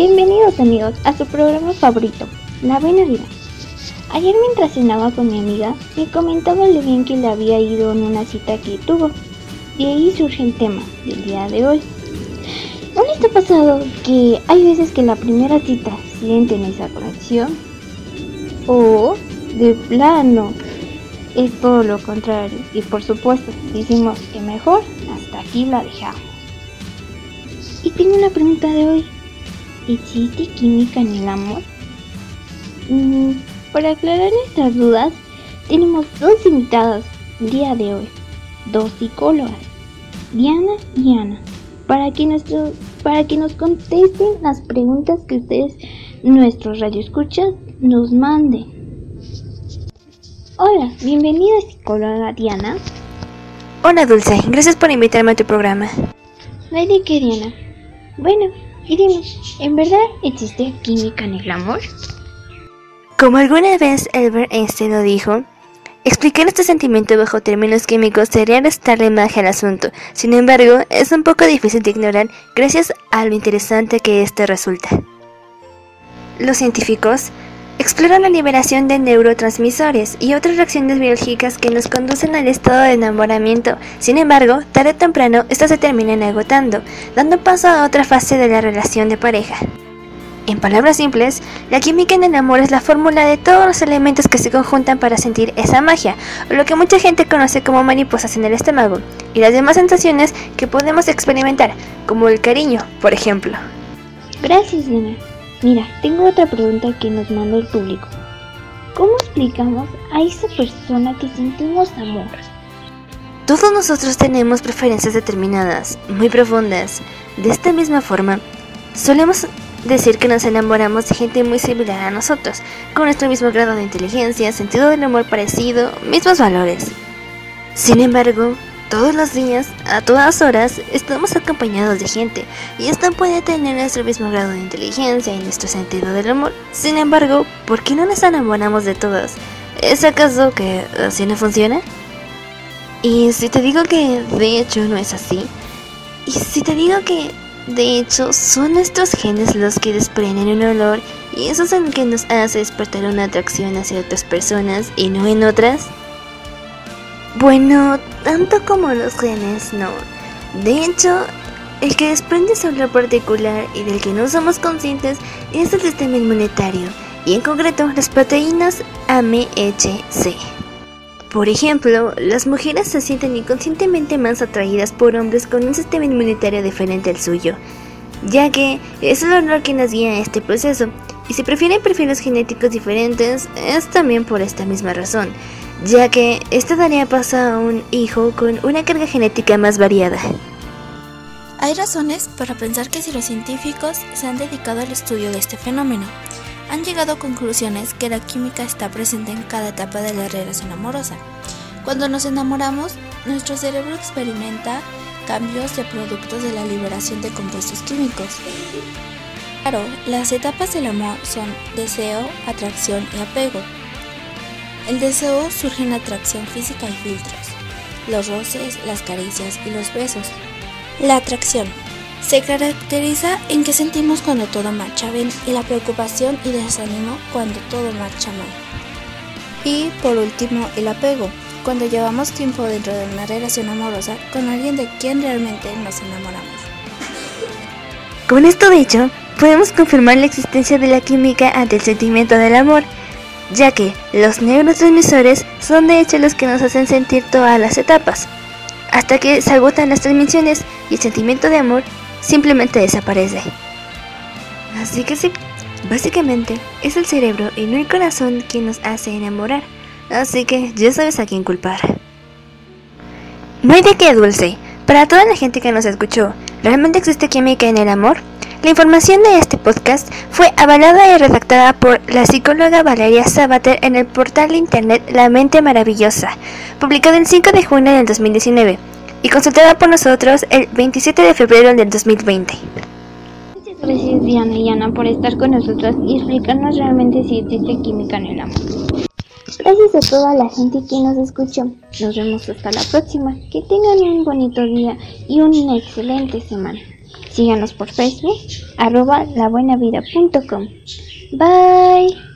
Bienvenidos amigos a su programa favorito, La Buena Vida. Ayer mientras cenaba con mi amiga, me comentaba lo bien que le había ido en una cita que tuvo. Y ahí surge el tema del día de hoy. ¿No les ha pasado que hay veces que la primera cita sienten esa conexión? O de plano es todo lo contrario y por supuesto decimos que mejor hasta aquí la dejamos. Y tengo una pregunta de hoy. ¿Existe química en el amor? Mm, para aclarar estas dudas, tenemos dos invitadas el día de hoy, dos psicólogas, Diana y Ana, para que, nuestro, para que nos contesten las preguntas que ustedes, nuestros radioescuchas, nos manden. Hola, bienvenida psicóloga Diana. Hola Dulce, gracias por invitarme a tu programa. No hay de qué Diana. Bueno, y dime, ¿en verdad existe química en el amor? Como alguna vez Albert Einstein lo dijo, explicar este sentimiento bajo términos químicos sería restarle magia al asunto. Sin embargo, es un poco difícil de ignorar gracias a lo interesante que este resulta. Los científicos Explora la liberación de neurotransmisores y otras reacciones biológicas que nos conducen al estado de enamoramiento. Sin embargo, tarde o temprano, estas se terminan agotando, dando paso a otra fase de la relación de pareja. En palabras simples, la química en el amor es la fórmula de todos los elementos que se conjuntan para sentir esa magia, o lo que mucha gente conoce como mariposas en el estómago, y las demás sensaciones que podemos experimentar, como el cariño, por ejemplo. Gracias. Mira, tengo otra pregunta que nos mandó el público. ¿Cómo explicamos a esa persona que sentimos amor? Todos nosotros tenemos preferencias determinadas, muy profundas. De esta misma forma, solemos decir que nos enamoramos de gente muy similar a nosotros, con nuestro mismo grado de inteligencia, sentido del amor parecido, mismos valores. Sin embargo, todos los días, a todas horas, estamos acompañados de gente y esta puede tener nuestro mismo grado de inteligencia y nuestro sentido del amor. Sin embargo, ¿por qué no nos enamoramos de todas? ¿Es acaso que así no funciona? Y si te digo que de hecho no es así, y si te digo que de hecho son nuestros genes los que desprenden un olor y eso es lo que nos hace despertar una atracción hacia otras personas y no en otras, bueno, tanto como los genes, no. De hecho, el que desprende ese olor particular y del que no somos conscientes es el sistema inmunitario, y en concreto las proteínas AMHC. Por ejemplo, las mujeres se sienten inconscientemente más atraídas por hombres con un sistema inmunitario diferente al suyo, ya que es el olor que nos guía a este proceso, y si prefieren perfiles genéticos diferentes, es también por esta misma razón ya que esto daría paso a un hijo con una carga genética más variada. Hay razones para pensar que si los científicos se han dedicado al estudio de este fenómeno, han llegado a conclusiones que la química está presente en cada etapa de la relación amorosa. Cuando nos enamoramos, nuestro cerebro experimenta cambios de productos de la liberación de compuestos químicos. Claro, las etapas del amor son deseo, atracción y apego. El deseo surge en la atracción física y filtros, los roces, las caricias y los besos. La atracción se caracteriza en que sentimos cuando todo marcha bien y la preocupación y desánimo cuando todo marcha mal. Y por último, el apego, cuando llevamos tiempo dentro de una relación amorosa con alguien de quien realmente nos enamoramos. Con esto dicho, podemos confirmar la existencia de la química ante el sentimiento del amor ya que los neurotransmisores son de hecho los que nos hacen sentir todas las etapas, hasta que se agotan las transmisiones y el sentimiento de amor simplemente desaparece. Así que sí, básicamente es el cerebro y no el corazón quien nos hace enamorar, así que ya sabes a quién culpar. No hay de qué dulce, para toda la gente que nos escuchó, ¿realmente existe química en el amor? La información de este podcast fue avalada y redactada por la psicóloga Valeria Sabater en el portal de internet La Mente Maravillosa, publicado el 5 de junio del 2019 y consultada por nosotros el 27 de febrero del 2020. Muchas gracias Diana y Ana por estar con nosotros y explicarnos realmente si existe química en el amor. Gracias a toda la gente que nos escuchó. Nos vemos hasta la próxima. Que tengan un bonito día y una excelente semana. Síganos por Facebook, arroba labuenavida.com. Bye.